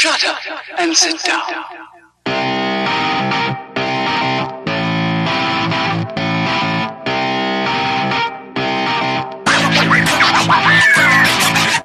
Shut up and sit down.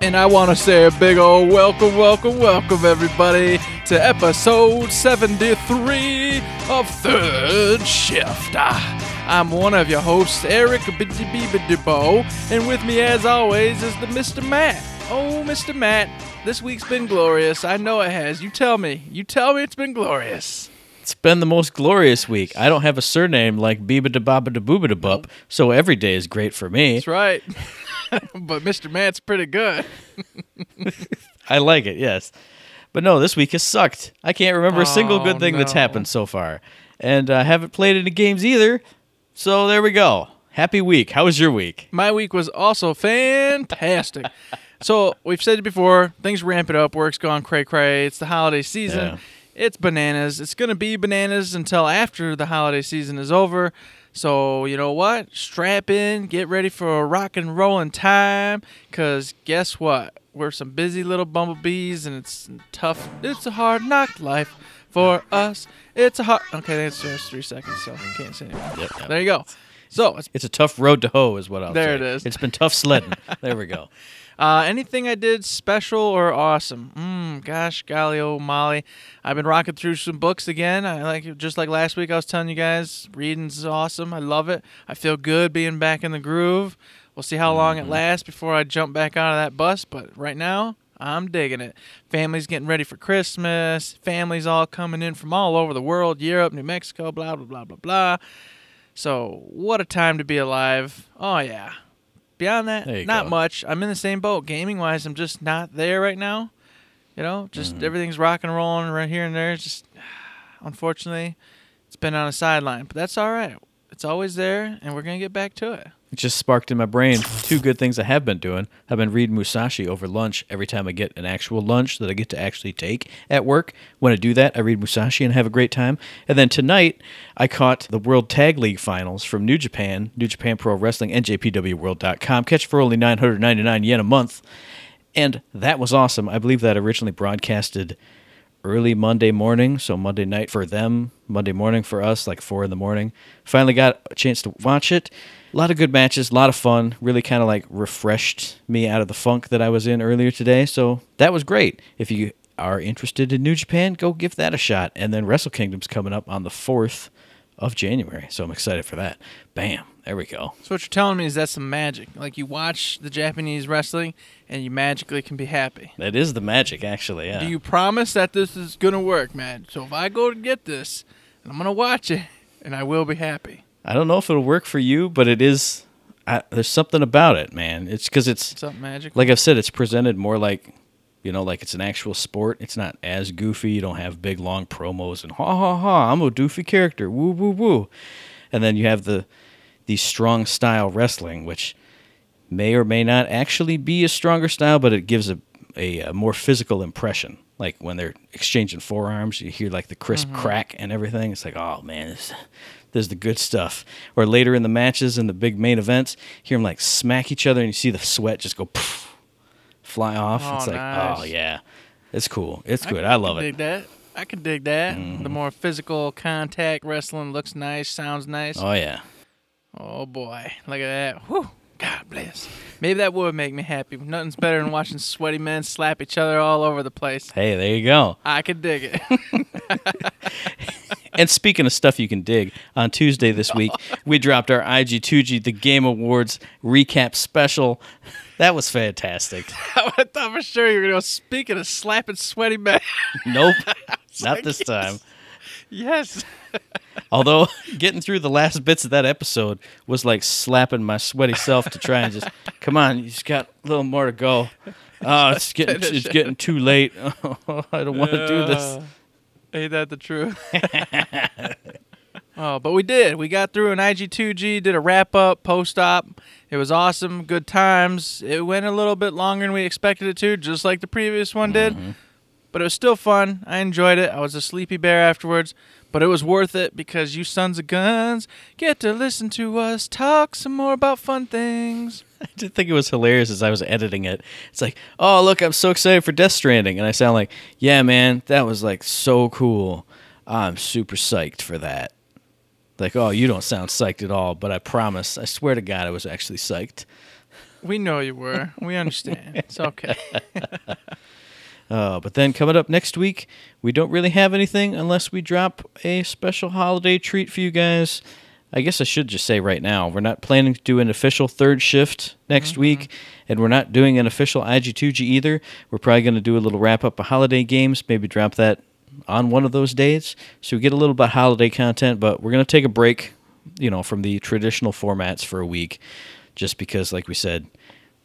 And I want to say a big old welcome, welcome, welcome, everybody, to episode 73 of Third Shift. Ah, I'm one of your hosts, Eric Bidibo, and with me, as always, is the Mr. Matt. Oh, Mr. Matt, this week's been glorious. I know it has. You tell me. You tell me it's been glorious. It's been the most glorious week. I don't have a surname like Biba da Baba da Booba da Bup, so every day is great for me. That's right. but Mr. Matt's pretty good. I like it, yes. But no, this week has sucked. I can't remember a single Oh, good thing that's no. happened so far. And I haven't played any games either. So there we go. Happy week. How was your week? My week was also fantastic. So we've said it before, things ramp it up, work's gone cray cray. It's the holiday season. Yeah. It's bananas. It's gonna be bananas until after the holiday season is over. So you know what? Strap in, get ready for a rock and rolling time. Cause guess what? We're some busy little bumblebees, and it's tough. It's a hard knock life for us. It's a hard. Okay, that's just three seconds, so I can't say anymore. Yep, yep. There you go. So it's It's a tough road to hoe, is what I'll There say. it is. It's been tough sledding. there we go. Uh, anything I did special or awesome? Mm, gosh, golly, oh Molly, I've been rocking through some books again. I like just like last week. I was telling you guys, reading's awesome. I love it. I feel good being back in the groove. We'll see how long it lasts before I jump back out of that bus. But right now, I'm digging it. Family's getting ready for Christmas. Families all coming in from all over the world, Europe, New Mexico, blah blah blah blah blah. So what a time to be alive. Oh yeah. Beyond that, not go. much. I'm in the same boat. Gaming wise, I'm just not there right now. You know, just mm-hmm. everything's rocking and rolling right here and there. It's just unfortunately, it's been on a sideline, but that's all right. It's always there, and we're gonna get back to it. Just sparked in my brain two good things I have been doing. I've been reading Musashi over lunch every time I get an actual lunch that I get to actually take at work. When I do that, I read Musashi and have a great time. And then tonight, I caught the World Tag League Finals from New Japan, New Japan Pro Wrestling, and JPWWorld.com. Catch for only 999 yen a month. And that was awesome. I believe that originally broadcasted early Monday morning, so Monday night for them, Monday morning for us, like four in the morning. Finally got a chance to watch it. A lot of good matches, a lot of fun. Really kind of like refreshed me out of the funk that I was in earlier today. So that was great. If you are interested in New Japan, go give that a shot. And then Wrestle Kingdom's coming up on the 4th of January. So I'm excited for that. Bam. There we go. So what you're telling me is that's some magic. Like you watch the Japanese wrestling, and you magically can be happy. That is the magic, actually. Yeah. Do you promise that this is gonna work, man? So if I go to get this, and I'm gonna watch it, and I will be happy. I don't know if it'll work for you, but it is. I, there's something about it, man. It's because it's Something magic. like I've said, it's presented more like, you know, like it's an actual sport. It's not as goofy. You don't have big long promos and ha ha ha. I'm a doofy character. Woo woo woo. And then you have the the strong style wrestling, which may or may not actually be a stronger style, but it gives a a, a more physical impression. Like when they're exchanging forearms, you hear like the crisp mm-hmm. crack and everything. It's like, oh man, this, this is the good stuff. Or later in the matches and the big main events, hear them like smack each other, and you see the sweat just go poof, fly off. Oh, it's like, oh, nice. oh yeah, it's cool. It's good. I love can it. Dig that. I can dig that. The mm-hmm. more physical contact wrestling looks nice, sounds nice. Oh yeah. Oh boy, look at that. Whew. God bless. Maybe that would make me happy. Nothing's better than watching sweaty men slap each other all over the place. Hey, there you go. I could dig it. And speaking of stuff you can dig, on Tuesday this week, we dropped our IG2G The Game Awards recap special. That was fantastic. I thought for sure you were gonna go. Speaking of slapping sweaty men, Nope, not like, this time. yes. Although getting through the last bits of that episode was like slapping my sweaty self to try and just come on, you just got a little more to go. Oh, it's getting it's getting too late. Oh, I don't want to do this. Ain't that the truth? oh, but we did. We got through an IG2G, did a wrap up, post op. It was awesome, good times. It went a little bit longer than we expected it to, just like the previous one did. Mm-hmm. But it was still fun. I enjoyed it. I was a sleepy bear afterwards, but it was worth it because you sons of guns get to listen to us talk some more about fun things. I did think it was hilarious as I was editing it. It's like, oh look, I'm so excited for Death Stranding, and I sound like, yeah, man, that was like so cool. I'm super psyched for that. Like, oh, you don't sound psyched at all, but I promise, I swear to God, I was actually psyched. We know you were. We understand. It's okay. Uh, but then coming up next week, we don't really have anything unless we drop a special holiday treat for you guys. I guess I should just say right now, we're not planning to do an official third shift next week, and we're not doing an official IG2G either. We're probably going to do a little wrap up of holiday games, maybe drop that on one of those days. So we get a little bit of holiday content, but we're going to take a break, you know, from the traditional formats for a week, just because, like we said,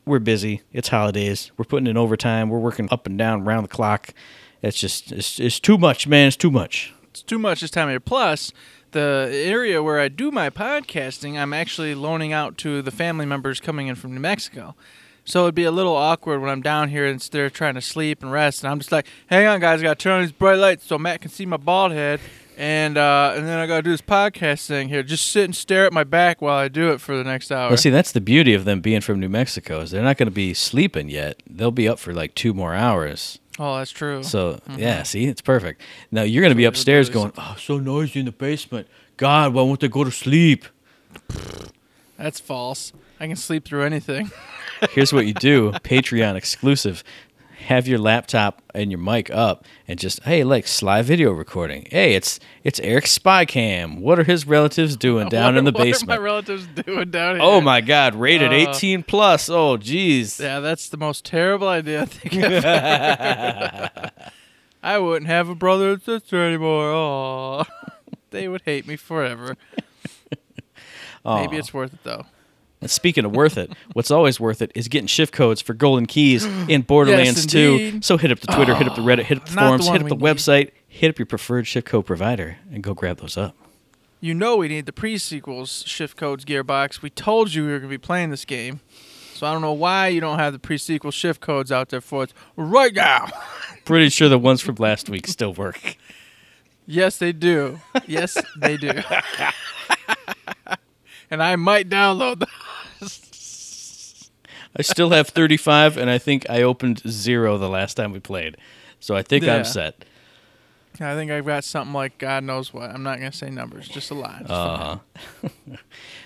we're busy. It's holidays. We're putting in overtime. We're working up and down around the clock. It's just it's, it's too much, man. It's too much. it's too much this time of year. Plus, the area where I do my podcasting, I'm actually loaning out to the family members coming in from New Mexico. So it'd be a little awkward when I'm down here and they're trying to sleep and rest, and I'm just like, "Hang on, guys, I got to turn on these bright lights so Matt can see my bald head." And uh, and then I gotta do this podcast thing here. Just sit and stare at my back while I do it for the next hour. Well, see, that's the beauty of them being from New Mexico is they're not going to be sleeping yet. They'll be up for like two more hours. oh, that's true. So yeah, see, it's perfect. Now you're going to be upstairs going, "Oh, so noisy in the basement. God, why won't they go to sleep?" that's false. I can sleep through anything. Here's what you do: Patreon exclusive. Have your laptop and your mic up, and just hey, like sly video recording. Hey, it's it's Eric's spy cam. What are his relatives doing down What- in the basement? what are my relatives doing down here? Oh my God, rated Uh, 18 plus. Oh, jeez. Yeah, that's the most terrible idea I think I've ever heard. I wouldn't have a brother and sister anymore. Oh, they would hate me forever. Maybe it's worth it though. And speaking of worth it, what's always worth it is getting shift codes for golden keys in Borderlands 2. So hit up the Twitter, hit up the Reddit, hit up the not the forums, hit up the need. website, hit up your preferred shift code provider, and go grab those up. You know we need the pre-sequels shift codes gearbox. We told you we were gonna be playing this game, so I don't know why you don't have the pre-sequel shift codes out there for us right now. Pretty sure the ones from last week still work. Yes, they do. Yes, they do. and I might download them. I still have 35, and I think I opened zero the last time we played. So I think Yeah. I'm set. I think I've got something like God knows what. I'm not gonna say numbers, just a lot. Just Uh-huh.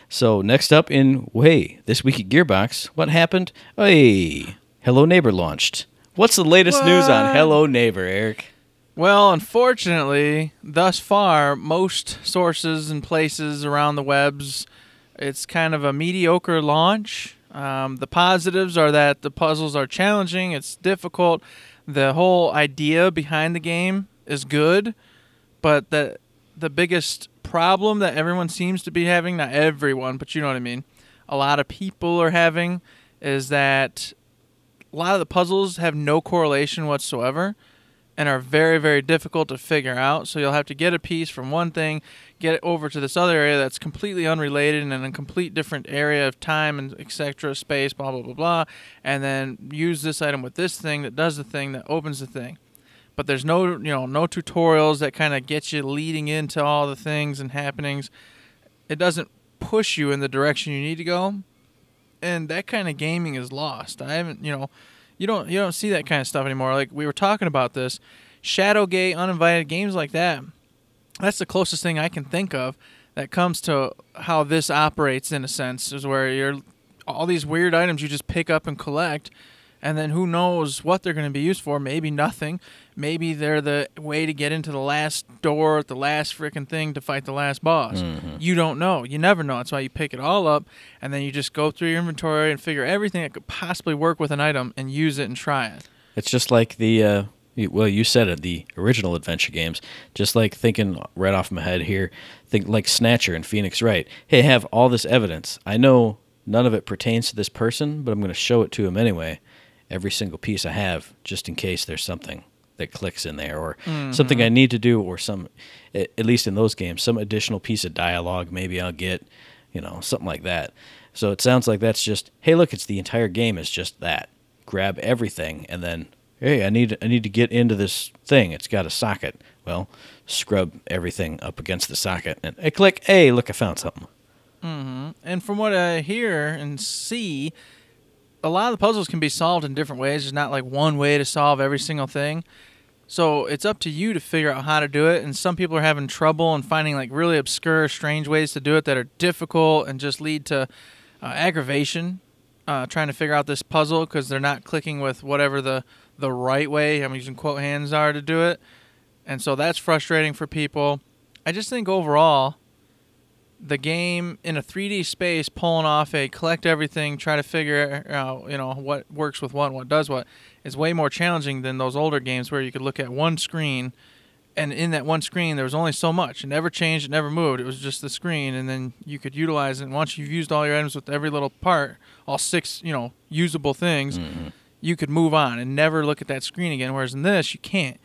So next up in Way, this week at Gearbox, what happened? Hey, Hello Neighbor launched. What's the latest news on Hello Neighbor, Eric? Well, unfortunately, thus far, most sources and places around the webs, it's kind of a mediocre launch. Um, the positives are that the puzzles are challenging, it's difficult. The whole idea behind the game is good, but the the biggest problem that everyone seems to be having, not everyone, but you know what I mean, a lot of people are having, is that a lot of the puzzles have no correlation whatsoever and are very very difficult to figure out. So you'll have to get a piece from one thing get it over to this other area that's completely unrelated and in a complete different area of time and etc space blah blah blah blah and then use this item with this thing that does the thing that opens the thing. But there's no you know no tutorials that kind of get you leading into all the things and happenings. It doesn't push you in the direction you need to go and that kind of gaming is lost. I haven't you know you don't you don't see that kind of stuff anymore. Like we were talking about this, Shadowgate, uninvited games like that. That's the closest thing I can think of that comes to how this operates in a sense is where you're all these weird items you just pick up and collect and then who knows what they're going to be used for maybe nothing maybe they're the way to get into the last door at the last freaking thing to fight the last boss you don't know you never know that's why you pick it all up and then you just go through your inventory and figure everything that could possibly work with an item and use it and try it It's just like the uh, well, you said it, the original adventure games. Just like thinking right off my head here, think like Snatcher and Phoenix Wright. Hey, I have all this evidence. I know none of it pertains to this person, but I'm going to show it to him anyway. Every single piece I have, just in case there's something that clicks in there, or something I need to do, or some at least in those games, some additional piece of dialogue. Maybe I'll get, you know, something like that. So it sounds like that's just, hey, look, it's the entire game is just that. Grab everything and then hey, I need I need to get into this thing. It's got a socket. Well, scrub everything up against the socket and I click, hey, look, I found something. mhm And from what I hear and see, a lot of the puzzles can be solved in different ways. There's not like one way to solve every single thing. So it's up to you to figure out how to do it. And some people are having trouble and finding like really obscure, strange ways to do it that are difficult and just lead to uh, aggravation. Uh, trying to figure out this puzzle because they're not clicking with whatever the the right way. I'm using quote hands are to do it, and so that's frustrating for people. I just think overall, the game in a 3D space, pulling off a collect everything, try to figure out you know what works with what, and what does what, is way more challenging than those older games where you could look at one screen, and in that one screen there was only so much. It never changed, it never moved. It was just the screen, and then you could utilize it. And once you've used all your items with every little part, all six you know usable things, mm-hmm. you could move on and never look at that screen again. Whereas in this, you can't.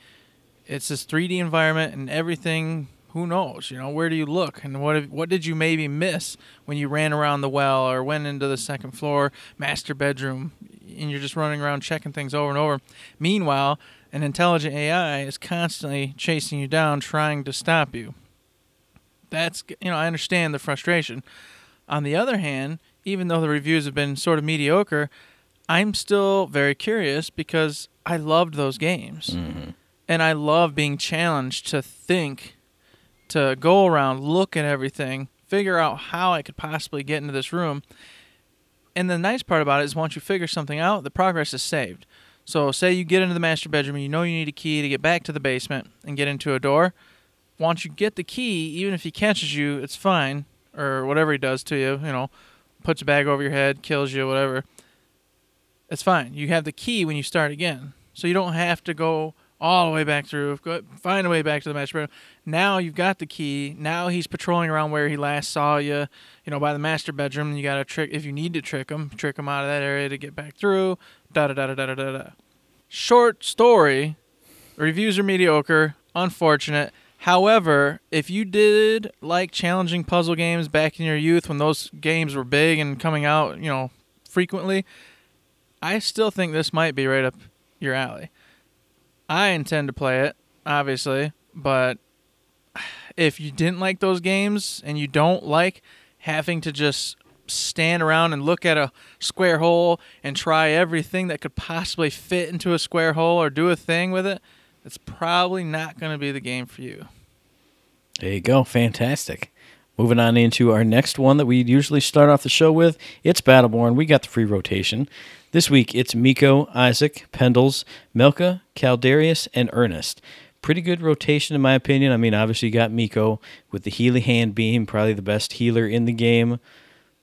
It's this 3D environment and everything who knows? You know, where do you look, and what if, what did you maybe miss when you ran around the well or went into the second floor master bedroom, and you're just running around checking things over and over. Meanwhile, an intelligent AI is constantly chasing you down, trying to stop you. That's you know, I understand the frustration. On the other hand, even though the reviews have been sort of mediocre, I'm still very curious because I loved those games. Mm-hmm. And I love being challenged to think to go around, look at everything, figure out how I could possibly get into this room. And the nice part about it is once you figure something out, the progress is saved. So, say you get into the master bedroom you know you need a key to get back to the basement and get into a door. Once you get the key, even if he catches you, it's fine, or whatever he does to you, you know, puts a bag over your head, kills you, whatever. It's fine. You have the key when you start again. So you don't have to go all the way back through, find a way back to the master bedroom. Now you've got the key. Now he's patrolling around where he last saw you, you know, by the master bedroom. You got to trick, if you need to trick him, trick him out of that area to get back through. Da da da da da da da. Short story. Reviews are mediocre. Unfortunate. However, if you did like challenging puzzle games back in your youth when those games were big and coming out, you know, frequently, I still think this might be right up your alley. I intend to play it, obviously, but if you didn't like those games and you don't like having to just stand around and look at a square hole and try everything that could possibly fit into a square hole or do a thing with it, it's probably not going to be the game for you. There you go. Fantastic. Moving on into our next one that we usually start off the show with. It's Battleborn. We got the free rotation. This week it's Miko, Isaac, Pendles, Melka, Caldarius, and Ernest. Pretty good rotation in my opinion. I mean, obviously you got Miko with the Healy Hand Beam, probably the best healer in the game.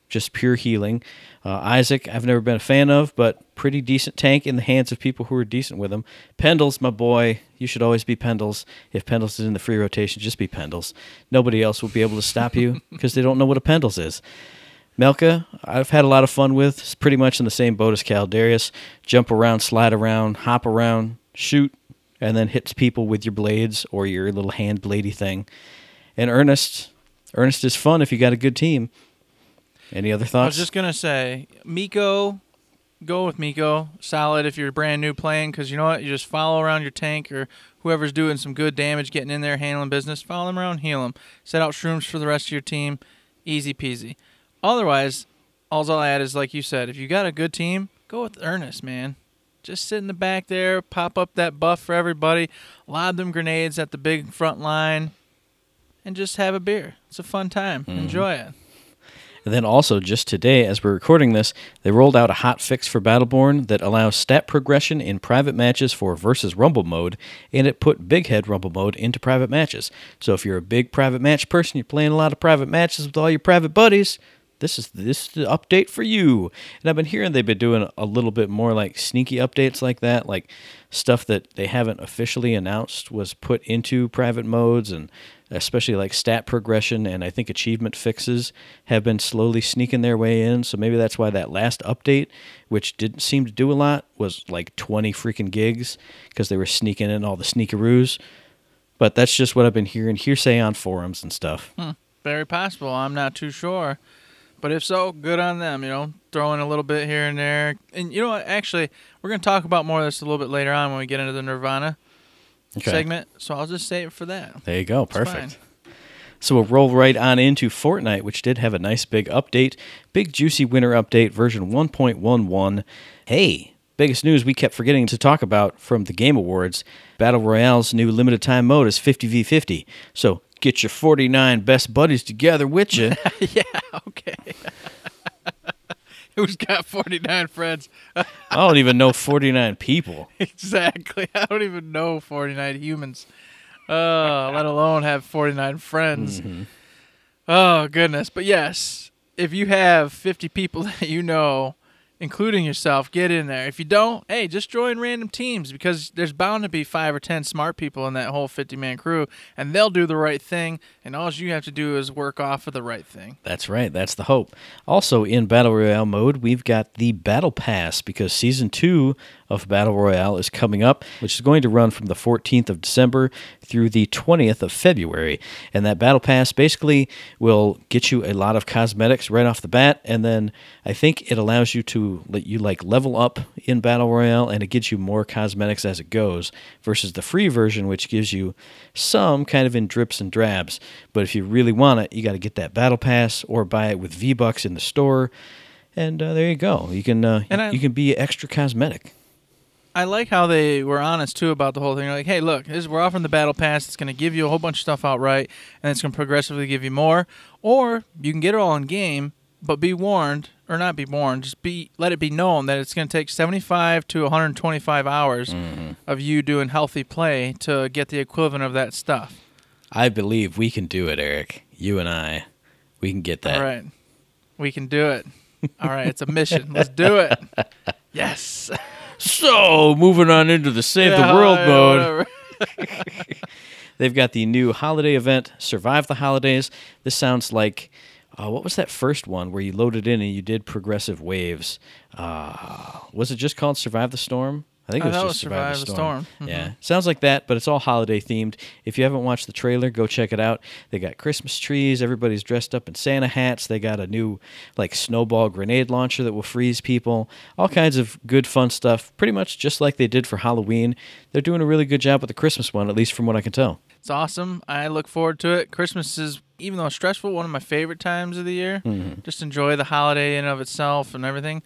Just pure healing. Uh, Isaac, I've never been a fan of, but pretty decent tank in the hands of people who are decent with him. Pendles, my boy, you should always be Pendles. If Pendles is in the free rotation, just be Pendles. Nobody else will be able to stop you because they don't know what a Pendles is. Melka, I've had a lot of fun with. It's pretty much in the same boat as Caldarius. Jump around, slide around, hop around, shoot, and then hits people with your blades or your little hand bladey thing. And Ernest, Ernest is fun if you got a good team. Any other thoughts? I was just gonna say, Miko, go with Miko. Solid if you're brand new playing, because you know what, you just follow around your tank or whoever's doing some good damage, getting in there, handling business. Follow them around, heal them. Set out shrooms for the rest of your team. Easy peasy. Otherwise, all I'll add is like you said, if you got a good team, go with Ernest, man. Just sit in the back there, pop up that buff for everybody, lob them grenades at the big front line, and just have a beer. It's a fun time. Mm-hmm. Enjoy it. And then also, just today, as we're recording this, they rolled out a hot fix for Battleborn that allows stat progression in private matches for versus Rumble mode, and it put Big Head Rumble mode into private matches. So if you're a big private match person, you're playing a lot of private matches with all your private buddies, this is this is the update for you. And I've been hearing they've been doing a little bit more like sneaky updates like that, like stuff that they haven't officially announced was put into private modes and especially like stat progression and I think achievement fixes have been slowly sneaking their way in. So maybe that's why that last update, which didn't seem to do a lot, was like 20 freaking gigs because they were sneaking in all the sneakeroos. But that's just what I've been hearing hearsay on forums and stuff. Hmm. Very possible. I'm not too sure. But if so, good on them, you know, throwing a little bit here and there. And you know what? Actually, we're going to talk about more of this a little bit later on when we get into the Nerdvana Okay. segment. So I'll just save it for that. There you go. It's Perfect. fine. So we'll roll right on into Fortnite, which did have a nice big update. Big juicy winter update, version 1.11. Hey, biggest news we kept forgetting to talk about from the Game Awards Battle Royale's new limited time mode is 50v50. So get your 49 best buddies together with you. yeah, okay. Who's got 49 friends? I don't even know 49 people. exactly. I don't even know 49 humans, uh, let alone have 49 friends. Oh, goodness. But yes, if you have 50 people that you know, including yourself, get in there. If you don't, hey, just join random teams because there's bound to be five or 10 smart people in that whole 50 man crew, and they'll do the right thing. And all you have to do is work off of the right thing. That's right. That's the hope. Also, in Battle Royale mode, we've got the Battle Pass because Season 2 of Battle Royale is coming up, which is going to run from the 14th of December through the 20th of February. And that Battle Pass basically will get you a lot of cosmetics right off the bat. And then I think it allows you to let you like level up in Battle Royale and it gives you more cosmetics as it goes versus the free version, which gives you some kind of in drips and drabs. But if you really want it, you got to get that Battle Pass or buy it with V Bucks in the store. And uh, there you go. You can uh, I- you can be extra cosmetic. I like how they were honest too about the whole thing. They're like, hey, look, this, we're offering the battle pass. It's going to give you a whole bunch of stuff outright, and it's going to progressively give you more. Or you can get it all in game, but be warned, or not be born, just be let it be known that it's going to take 75 to 125 hours mm-hmm. of you doing healthy play to get the equivalent of that stuff. I believe we can do it, Eric. You and I, we can get that. All right, we can do it. All right, it's a mission. Let's do it. Yes. So, moving on into the save Yeah, the world yeah, mode. They've got the new holiday event, Survive the Holidays. This sounds like, uh, what was that first one where you loaded in and you did progressive waves? Uh, was it just called Survive the Storm? I think it was thought it just was Survive, the Survive the Storm. Storm. Yeah, sounds like that, but it's all holiday themed. If you haven't watched the trailer, go check it out. They got Christmas trees. Everybody's dressed up in Santa hats. They got a new like snowball grenade launcher that will freeze people. All kinds of good fun stuff. Pretty much just like they did for Halloween. They're doing a really good job with the Christmas one, at least from what I can tell. It's awesome. I look forward to it. Christmas is, even though it's stressful, one of my favorite times of the year. Just enjoy the holiday in and of itself and everything.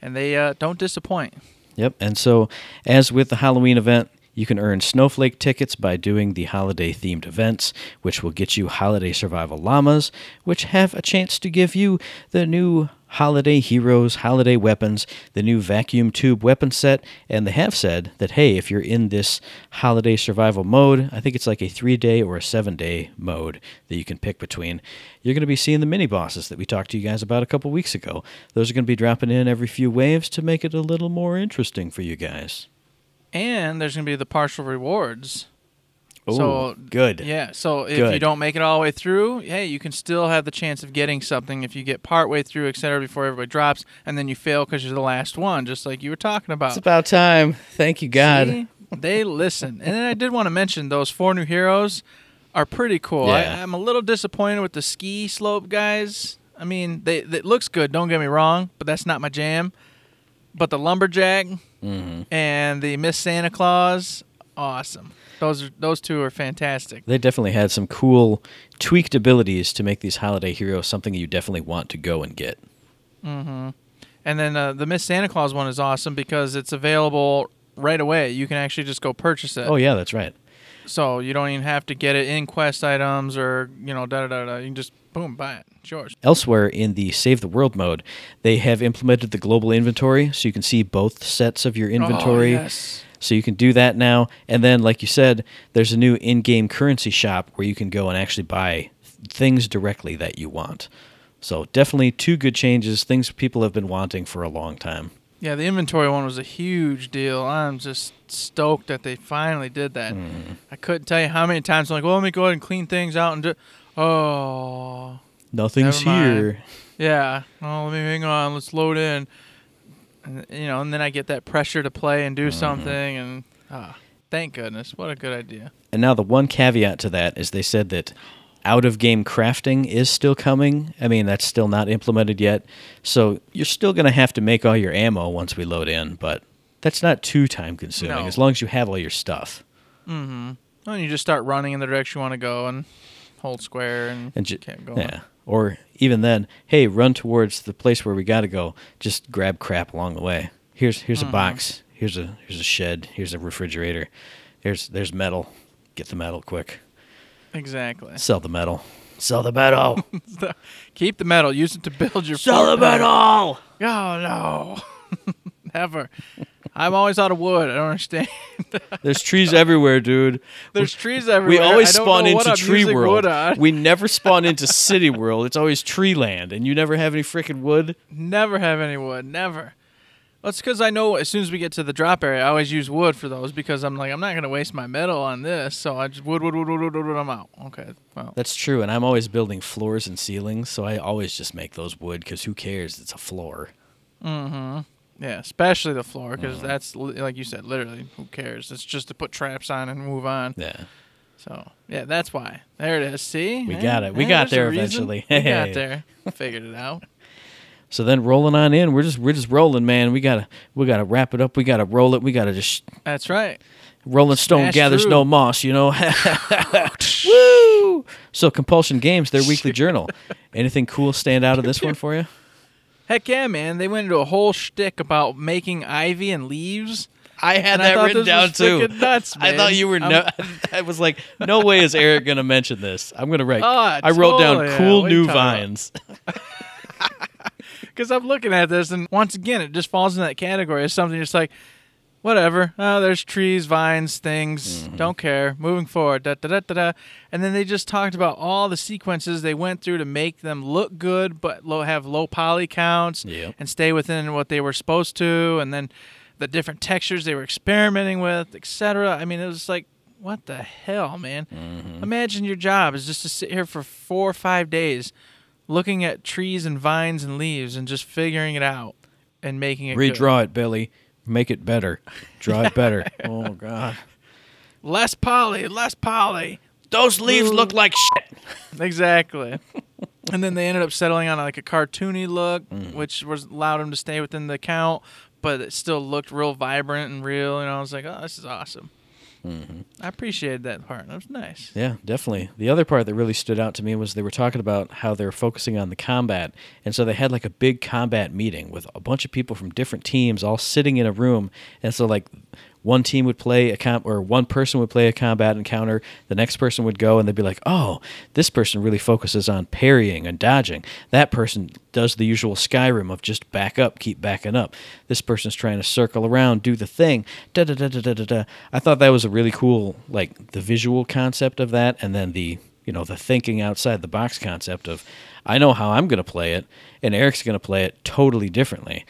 And they uh, don't disappoint. Yep. And so, as with the Halloween event, you can earn snowflake tickets by doing the holiday themed events, which will get you holiday survival llamas, which have a chance to give you the new holiday heroes, holiday weapons, the new vacuum tube weapon set, and they have said that hey, if you're in this holiday survival mode, I think it's like a three day or a seven day mode that you can pick between, you're going to be seeing the mini bosses that we talked to you guys about a couple weeks ago. Those are going to be dropping in every few waves to make it a little more interesting for you guys. And there's going to be the partial rewards. Ooh, so good. Yeah. So if you don't make it all the way through, hey, you can still have the chance of getting something if you get part way through, et cetera, before everybody drops, and then you fail because you're the last one, just like you were talking about. It's about time. Thank you, God. See? they listen. And then I did want to mention those four new heroes are pretty cool. Yeah. I, I'm a little disappointed with the ski slope guys. I mean, they it looks good. Don't get me wrong, but that's not my jam. But the lumberjack Mm-hmm. and the Miss Santa Claus, awesome. Those are those two are fantastic. They definitely had some cool tweaked abilities to make these holiday heroes something you definitely want to go and get. And then uh, the Miss Santa Claus one is awesome because it's available right away. You can actually just go purchase it. Oh yeah, that's right. So you don't even have to get it in quest items or you know da da da da. You can just boom buy it. It's yours. Elsewhere in the Save the World mode, they have implemented the global inventory, so you can see both sets of your inventory. Oh, yes. So you can do that now. And then, like you said, there's a new in-game currency shop where you can go and actually buy things directly that you want. So definitely two good changes, things people have been wanting for a long time. Yeah, the inventory one was a huge deal. I'm just stoked that they finally did that. Mm-hmm. I couldn't tell you how many times I'm like, well, let me go ahead and clean things out and do. Oh, Nothing's here. yeah. Oh, let me hang on. Let's load in. And, you know, and then I get that pressure to play and do Mm-hmm. something, and ah, thank goodness, what a good idea. And now the one caveat to that is they said that out of game crafting is still coming. I mean, that's still not implemented yet. So you're still going to have to make all your ammo once we load in, but that's not too time consuming No. as long as you have all your stuff. Mm-hmm. And you just start running in the direction you want to go, and hold square and, and ju- kept going. yeah. Or even then, hey, run towards the place where we got to go. Just grab crap along the way. Here's here's Mm-hmm. a box. Here's a here's a shed. Here's a refrigerator. Here's there's metal. Get the metal quick. Exactly. Sell the metal. Sell the metal. Keep the metal. Use it to build your. Sell the back. metal. Oh no, never. I'm always out of wood. I don't understand. There's trees everywhere, dude. There's trees everywhere. We always spawn into I'm tree world. We never spawn into city world. It's always tree land, and you never have any freaking wood. Never have any wood. Never. That's because I know as soon as we get to the drop area, I always use wood for those because I'm like, I'm not going to waste my metal on this. So I just wood, wood, wood, wood, wood, wood, wood, I'm out. Okay. Well, That's true, and I'm always building floors and ceilings, so I always just make those wood because who cares? It's a floor. Mm-hmm. Yeah, especially the floor because Mm-hmm. that's, like you said, literally, who cares? It's just to put traps on and move on. Yeah. So, yeah, that's why. There it is. See? We Eh, got it. We eh, got there eventually. We Hey. got there. Figured it out. So then rolling on in, we're just we're just rolling, man. We gotta we gotta wrap it up. We gotta roll it. We gotta just That's right. Rolling Stone Smash gathers through. no moss, you know. Woo! So Compulsion Games, their weekly journal. Anything cool stand out of this one for you? Heck yeah, man. They went into a whole shtick about making ivy and leaves. I had And I that thought written down too. nuts, I thought you were. No, I was like, no way is Eric gonna mention this. I'm gonna write. Oh, I wrote down totally, cool new vines. Because I'm looking at this, and once again, it just falls in that category as something just like, whatever. Oh, there's trees, vines, things. Mm-hmm. Don't care. Moving forward. Da, da, da, da, da. And then they just talked about all the sequences they went through to make them look good, but low, have low poly counts Yep. and stay within what they were supposed to. And then the different textures they were experimenting with, etc. I mean, it was like, what the hell, man? Mm-hmm. Imagine your job is just to sit here for four or five days looking at trees and vines and leaves and just figuring it out and making it good. Redraw it, Billy. Make it better. Draw it better. oh God. Less poly, less poly. Those leaves look like shit. Exactly. and then they ended up settling on like a cartoony look, Mm. which was allowed them to stay within the count, but it still looked real vibrant and real. And I was like, oh, this is awesome. Mm-hmm. I appreciated that part. That was nice. Yeah, definitely. The other part that really stood out to me was they were talking about how they're focusing on the combat. And so they had like a big combat meeting with a bunch of people from different teams all sitting in a room. And so like one team would play a com or one person would play a combat encounter, the next person would go and they'd be like, "Oh, this person really focuses on parrying and dodging. That person does the usual Skyrim of just back up, keep backing up. This person's trying to circle around, do the thing." Da da da da da da. da. I thought that was a really cool like the visual concept of that and then the you know the thinking outside the box concept of I know how I'm going to play it and Eric's going to play it totally differently.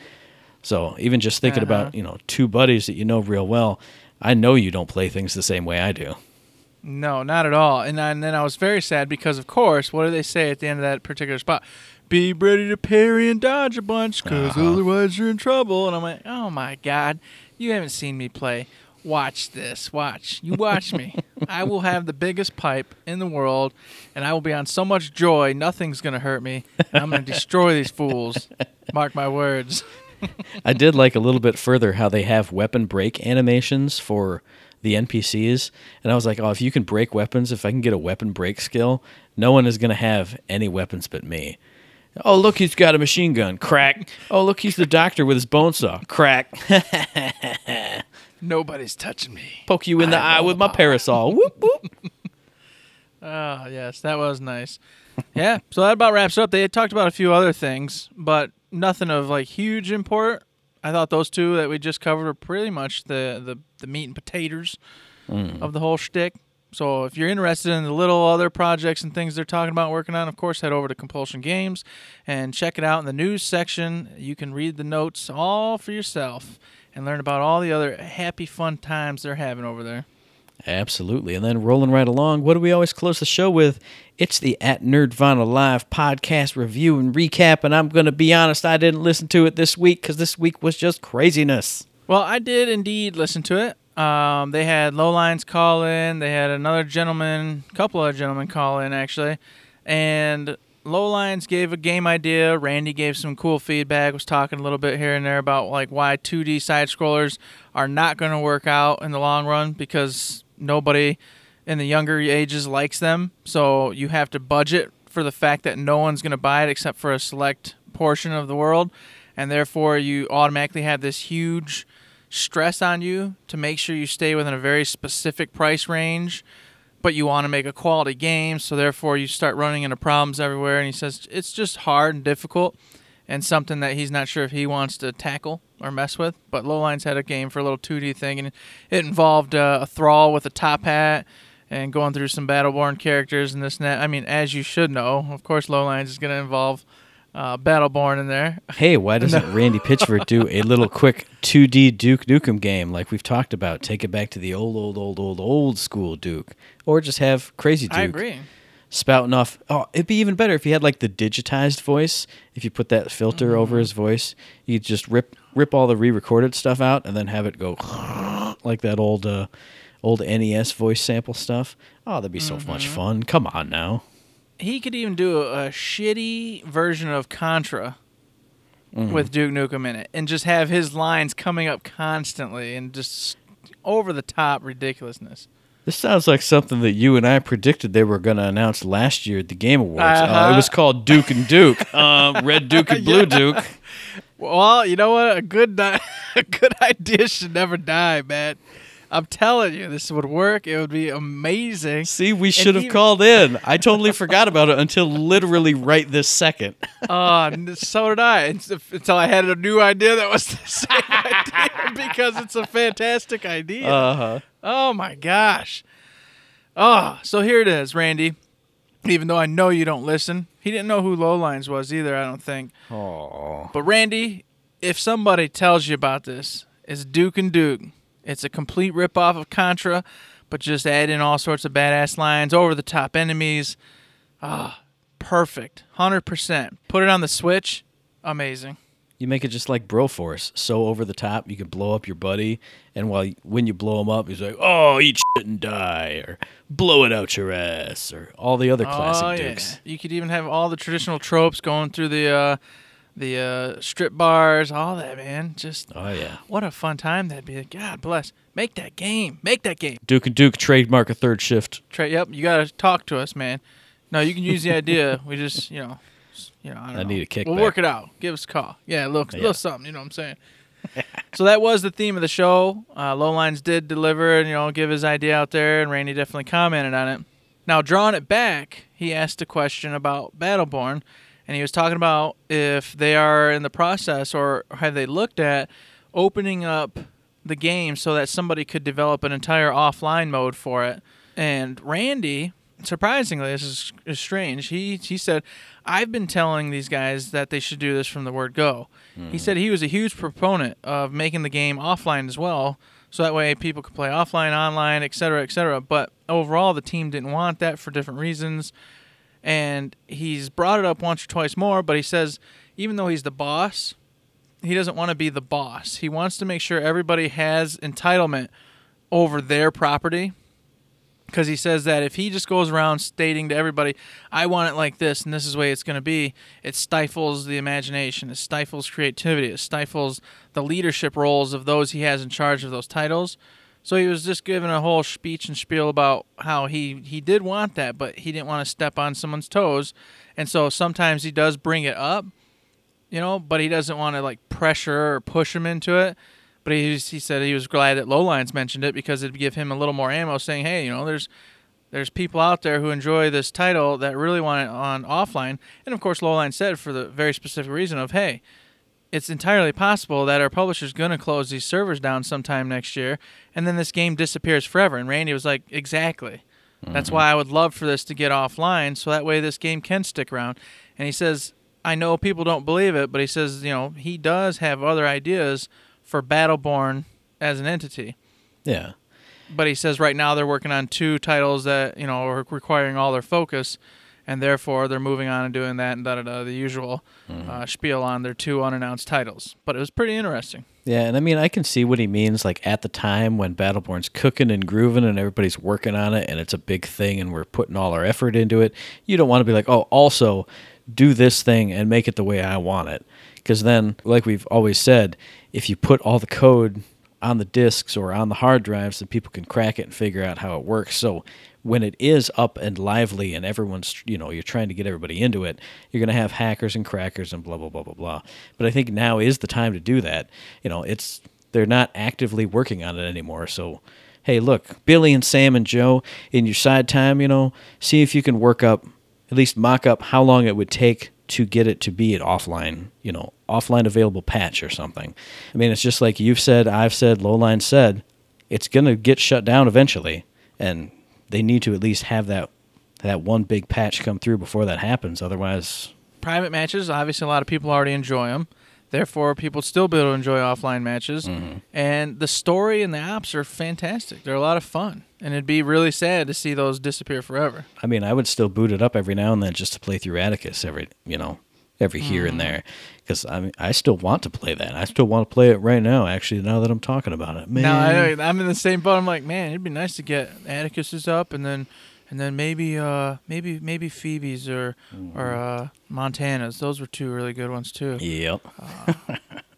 So even just thinking Uh-huh. about you know two buddies that you know real well, I know you don't play things the same way I do. No, not at all. And, I, and then I was very sad because, of course, what do they say at the end of that particular spot? Be ready to parry and dodge a bunch because Uh-huh. otherwise you're in trouble. And I'm like, oh my God, you haven't seen me play. Watch this. Watch. You watch me. I will have the biggest pipe in the world and I will be on so much joy, nothing's going to hurt me. And I'm going to destroy these fools. Mark my words. I did like a little bit further how they have weapon break animations for the NPCs, and I was like, oh, if you can break weapons, if I can get a weapon break skill, no one is gonna have any weapons but me. Oh, look, he's got a machine gun. Crack. Oh, look, he's the doctor with his bone saw. Crack. Nobody's touching me. Poke you in the eye with my parasol. Whoop whoop. Oh, yes, that was nice. yeah, so that about wraps it up. They had talked about a few other things, but nothing of like huge import. I thought those two that we just covered were pretty much the the, the meat and potatoes mm. of the whole shtick. So if you're interested in the little other projects and things they're talking about working on, of course, head over to Compulsion Games and check it out in the news section. You can read the notes all for yourself and learn about all the other happy, fun times they're having over there. Absolutely. And then rolling right along, what do we always close the show with? It's the At Nerdvana Live podcast review and recap. And I'm going to be honest, I didn't listen to it this week because this week was just craziness. Well, I did indeed listen to it. Um, they had Lowlines call in. They had another gentleman, couple of gentlemen call in actually, and Lowlines gave a game idea. Randy gave some cool feedback. Was talking a little bit here and there about like why 2D side scrollers are not going to work out in the long run because nobody in the younger ages likes them. So you have to budget for the fact that no one's going to buy it except for a select portion of the world. And therefore, you automatically have this huge stress on you to make sure you stay within a very specific price range. But you want to make a quality game. So therefore, you start running into problems everywhere. And he says it's just hard and difficult and something that he's not sure if he wants to tackle or mess with. But Lowlines had a game for a little 2D thing, and it involved uh, a thrall with a top hat and going through some Battleborn characters and this and that. I mean, as you should know, of course, Lowlines is going to involve uh, Battleborn in there. Hey, why doesn't Randy Pitchford do a little quick 2D Duke Nukem game like we've talked about? Take it back to the old, old, old, old, old school Duke, or just have Crazy Duke. I agree. Spouting off. Oh, it'd be even better if he had like the digitized voice. If you put that filter Mm-hmm. over his voice, you could just rip rip all the re-recorded stuff out and then have it go like that old uh, old NES voice sample stuff. Oh, that'd be so much Mm-hmm. fun. Come on now. He could even do a, a shitty version of Contra with Duke Nukem in it and just have his lines coming up constantly and just over the top ridiculousness. This sounds like something that you and I predicted they were going to announce last year at the Game Awards. Uh, Uh-huh. it was called Duke and Duke, uh, Red Duke and Blue Duke. Well, you know what? A good di- a good idea should never die, man. I'm telling you, this would work. It would be amazing. See, we should have even- called in. I totally forgot about it until literally right this second. Oh, and so did I. Until I had a new idea that was the same idea because it's a fantastic idea. Uh huh. Oh my gosh. Oh, so here it is, Randy. Even though I know you don't listen, he didn't know who Lowlines was either. I don't think. Oh. But Randy, if somebody tells you about this, it's Duke and Duke. It's a complete ripoff of Contra, but just add in all sorts of badass lines, over the top enemies. Ah, perfect. 100%. Put it on the Switch. Amazing. You make it just like Broforce, so over the top you can blow up your buddy, and while when you blow him up, he's like, "Oh, eat shit and die," or "Blow it out your ass," or all the other classic oh, yeah. dukes. You could even have all the traditional tropes going through the uh, the uh, strip bars, all that, man. Just Oh yeah, what a fun time that'd be. God bless. Make that game. Make that game. Duke and Duke trademark a third shift. Trey, yep, you gotta talk to us, man. No, you can use the idea. We just, you know, you know, I, don't I know. need a kickback. We'll work it out. Give us a call. Yeah, a little, Yeah. little something. You know what I'm saying? so that was the theme of the show. Uh, Lowlines did deliver and you know give his idea out there, and Randy definitely commented on it. Now, drawing it back, he asked a question about Battleborn, and he was talking about if they are in the process or have they looked at opening up the game so that somebody could develop an entire offline mode for it. And Randy, surprisingly, this is, is strange. He he said, "I've been telling these guys that they should do this from the word go." He hmm. said he was a huge proponent of making the game offline as well, so that way people could play offline, online, etc., etc. But overall, the team didn't want that for different reasons. And he's brought it up once or twice more, but he says even though he's the boss, he doesn't want to be the boss. He wants to make sure everybody has entitlement over their property. Because he says that if he just goes around stating to everybody, I want it like this and this is the way it's going to be, it stifles the imagination, it stifles creativity, it stifles the leadership roles of those he has in charge of those titles. So he was just giving a whole speech and spiel about how he, he did want that, but he didn't want to step on someone's toes. And so sometimes he does bring it up, you know, but he doesn't want to like pressure or push him into it. But he he said he was glad that Lowlines mentioned it because it'd give him a little more ammo, saying, "Hey, you know, there's there's people out there who enjoy this title that really want it on offline." And of course, Lowline said for the very specific reason of, "Hey, it's entirely possible that our publisher's going to close these servers down sometime next year, and then this game disappears forever." And Randy was like, "Exactly." That's mm-hmm. why I would love for this to get offline so that way this game can stick around. And he says, I know people don't believe it, but he says, you know, he does have other ideas for Battleborn as an entity. Yeah. But he says right now they're working on two titles that, you know, are requiring all their focus, and therefore they're moving on and doing that and da da da, the usual uh, spiel on their two unannounced titles. But it was pretty interesting. Yeah, and I mean, I can see what he means. Like at the time when Battleborn's cooking and grooving and everybody's working on it and it's a big thing and we're putting all our effort into it, you don't want to be like, oh, also do this thing and make it the way I want it. Because then, like we've always said, if you put all the code on the disks or on the hard drives, then people can crack it and figure out how it works. So when it is up and lively and everyone's you know you're trying to get everybody into it you're going to have hackers and crackers and blah blah blah blah blah. But i think now is the time to do that. You know it's they're not actively working on it anymore. So hey look billy and sam and joe in your side time you know see if you can work up at least mock up how long it would take to get it to be an offline, you know, offline available patch or something. I mean, it's just like you've said, I've said, Lowline said, it's going to get shut down eventually, and they need to at least have that that one big patch come through before that happens. Otherwise, Private matches, obviously, a lot of people already enjoy them. Therefore, people still be able to enjoy offline matches. Mm-hmm. And the story and the ops are fantastic. They're a lot of fun. And it'd be really sad to see those disappear forever. I mean, I would still boot it up every now and then just to play through Atticus every, you know, every here and there, because I mean, I still want to play that. I still want to play it right now. Actually, now that I'm talking about it, man. Now I, I'm in the same boat. I'm like, man, it'd be nice to get Atticus's up, and then, and then maybe, uh, maybe, maybe Phoebe's or, or uh, Montana's. Those were two really good ones too. Yep.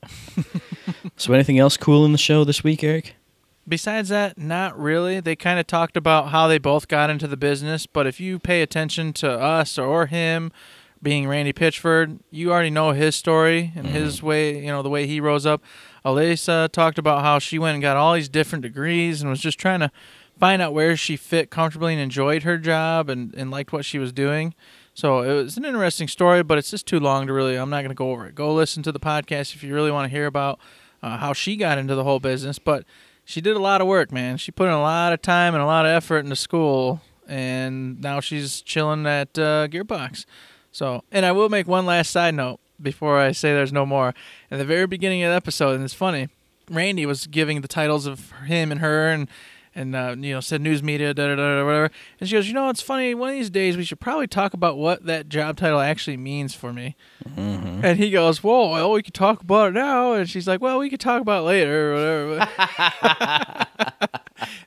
so, anything else cool in the show this week, Eric? Besides that, not really. They kind of talked about how they both got into the business, but if you pay attention to us or him, being Randy Pitchford, you already know his story and his way, you know, the way he rose up. Alyssa talked about how she went and got all these different degrees and was just trying to find out where she fit comfortably and enjoyed her job and, and liked what she was doing. So it was an interesting story, but it's just too long to really. I'm not going to go over it. Go listen to the podcast if you really want to hear about uh, how she got into the whole business. But she did a lot of work, man. She put in a lot of time and a lot of effort into school, and now she's chilling at uh, Gearbox. So, and I will make one last side note before I say there's no more. In the very beginning of the episode, and it's funny, Randy was giving the titles of him and her, and and uh, you know said news media, da da da whatever. And she goes, you know, it's funny. One of these days, we should probably talk about what that job title actually means for me. And he goes, whoa, well, we could talk about it now. And she's like, well, we could talk about it later or whatever.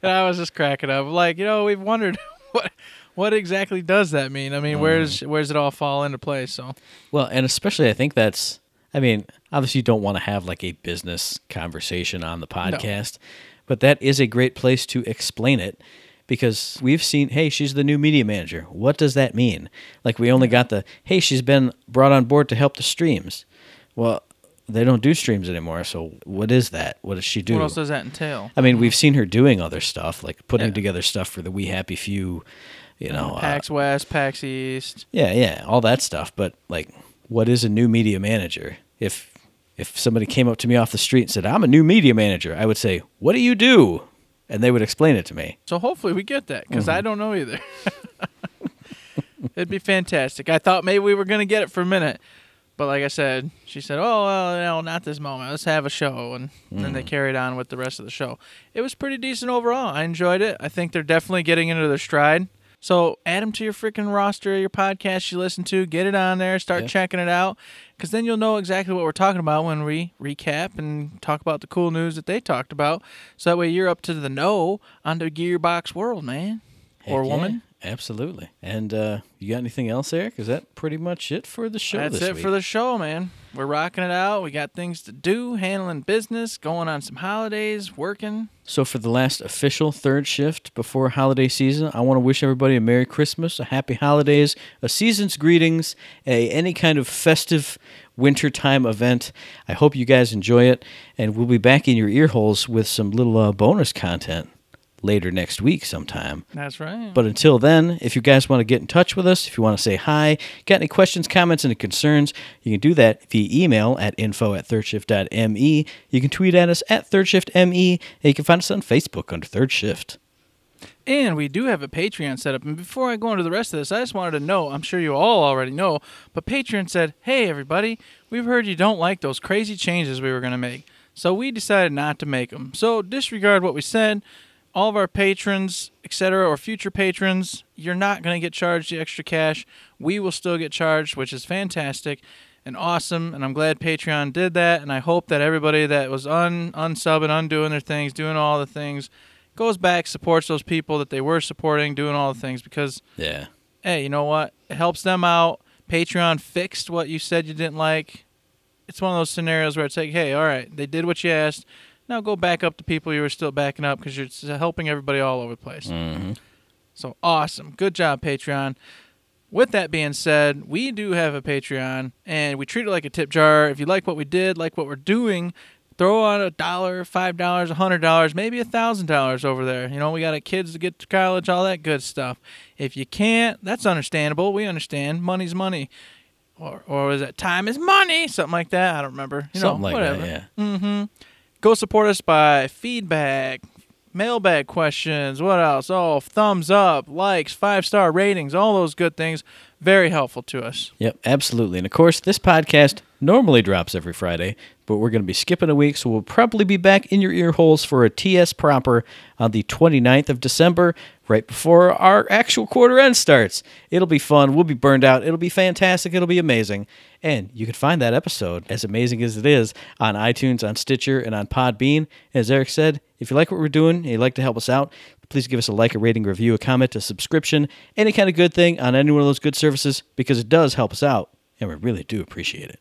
and I was just cracking up, like, you know, we've wondered what what exactly does that mean? I mean, where's mm. where's it all fall into place? So Well, and especially I think that's I mean, obviously you don't want to have like a business conversation on the podcast, but that is a great place to explain it because we've seen, hey, she's the new media manager. What does that mean? Like we only got the, hey, she's been brought on board to help the streams. Well, they don't do streams anymore, so what is that? What does she do? what else does that entail? I mean, we've seen her doing other stuff, like putting Yeah. together stuff for the We Happy Few, you know, uh, PAX West, PAX East. yeah, yeah, all that stuff. But like, what is a new media manager? If if somebody came up to me off the street and said, "I'm a new media manager," I would say, "What do you do?" And they would explain it to me. So hopefully we get that because Mm-hmm. I don't know either. It'd be fantastic. I thought maybe we were gonna get it for a minute, but like I said, she said, "Oh well, no, not this moment. Let's have a show," and then Mm. they carried on with the rest of the show. It was pretty decent overall. I enjoyed it. I think they're definitely getting into their stride. So add them to your freaking roster, your podcast you listen to. Get it on there. Start Yeah. checking it out, because then you'll know exactly what we're talking about when we recap and talk about the cool news that they talked about. So that way you're up to the know on the Gearbox world, man or Heck yeah, woman. absolutely. And uh, you got anything else, Eric? Is that pretty much it for the show That's it week? for the show, man. We're rocking it out. We got things to do, handling business, going on some holidays, working. So, for the last official third shift before holiday season, I want to wish everybody a Merry Christmas, a Happy Holidays, a season's greetings, a any kind of festive wintertime event. I hope you guys enjoy it, and we'll be back in your ear holes with some little uh, bonus content later next week sometime. That's right. But until then, if you guys want to get in touch with us, if you want to say hi, got any questions, comments, and concerns, you can do that via email at info at thirdshift.me. You can tweet at us at thirdshiftme, and you can find us on Facebook under Third Shift. And we do have a Patreon set up. And before I go into the rest of this, I just wanted to know I'm sure you all already know, but Patreon said, hey, everybody, we've heard you don't like those crazy changes we were going to make. So we decided not to make them. So disregard what we said. All of our patrons, etc., or future patrons, you're not going to get charged the extra cash. We will still get charged, which is fantastic and awesome. And I'm glad Patreon did that. And I hope that everybody that was un unsubbing, undoing their things, doing all the things, goes back, supports those people that they were supporting, doing all the things because, Yeah. hey, you know what? It helps them out. Patreon fixed what you said you didn't like. It's one of those scenarios where it's like, hey, all right, they did what you asked. Now go back up to people you were still backing up because you're helping everybody all over the place. hmm So awesome. Good job, Patreon. With that being said, we do have a Patreon and we treat it like a tip jar. If you like what we did, like what we're doing, throw on a dollar, five dollars, a hundred dollars, maybe a thousand dollars over there. You know, we got kids to get to college, all that good stuff. If you can't, that's understandable. We understand. Money's money. Or or is it time is money? Something like that. I don't remember. You Something know, like whatever. that, yeah. Mm-hmm. Go support us by feedback, mailbag questions. What else? Oh, thumbs up, likes, five star ratings, all those good things. Very helpful to us. Yep, absolutely. And of course, this podcast normally drops every Friday, but we're going to be skipping a week, so we'll probably be back in your ear holes for a TS proper on the 29th of December, right before our actual quarter end starts. It'll be fun. We'll be burned out. It'll be fantastic. It'll be amazing. And you can find that episode, as amazing as it is, on iTunes, on Stitcher, and on Podbean. As Eric said, if you like what we're doing and you'd like to help us out, please give us a like, a rating, review, a comment, a subscription, any kind of good thing on any one of those good services because it does help us out, and we really do appreciate it.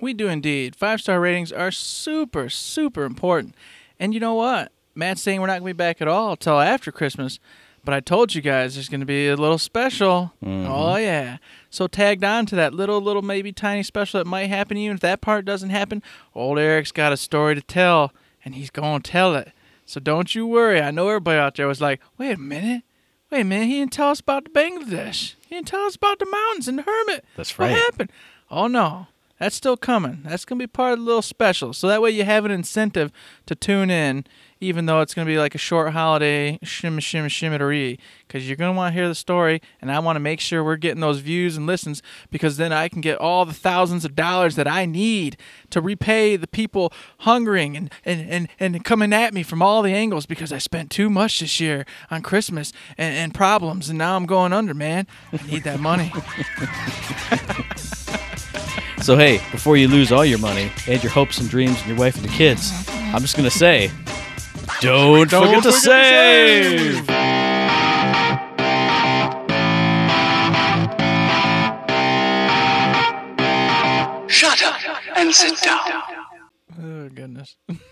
We do indeed. Five star ratings are super, super important. And you know what? Matt's saying we're not going to be back at all till after Christmas. But I told you guys there's going to be a little special. Mm-hmm. Oh, yeah. So tagged on to that little, little, maybe tiny special that might happen to you. If that part doesn't happen, old Eric's got a story to tell, and he's going to tell it. So don't you worry. I know everybody out there was like, wait a minute. Wait a minute. He didn't tell us about the Bangladesh. He didn't tell us about the mountains and the hermit. That's right. What happened? Oh, no. That's still coming. That's going to be part of the little special. So that way you have an incentive to tune in, even though it's going to be like a short holiday shim shim shimmery, because you're going to want to hear the story, and I want to make sure we're getting those views and listens, because then I can get all the thousands of dollars that I need to repay the people hungering and, and, and, and coming at me from all the angles because I spent too much this year on Christmas and, and problems, and now I'm going under, man. I need that money. So, hey, before you lose all your money and your hopes and dreams and your wife and your kids, I'm just going to say don't, Don't forget, to forget to save. Shut up and sit down. Oh, goodness.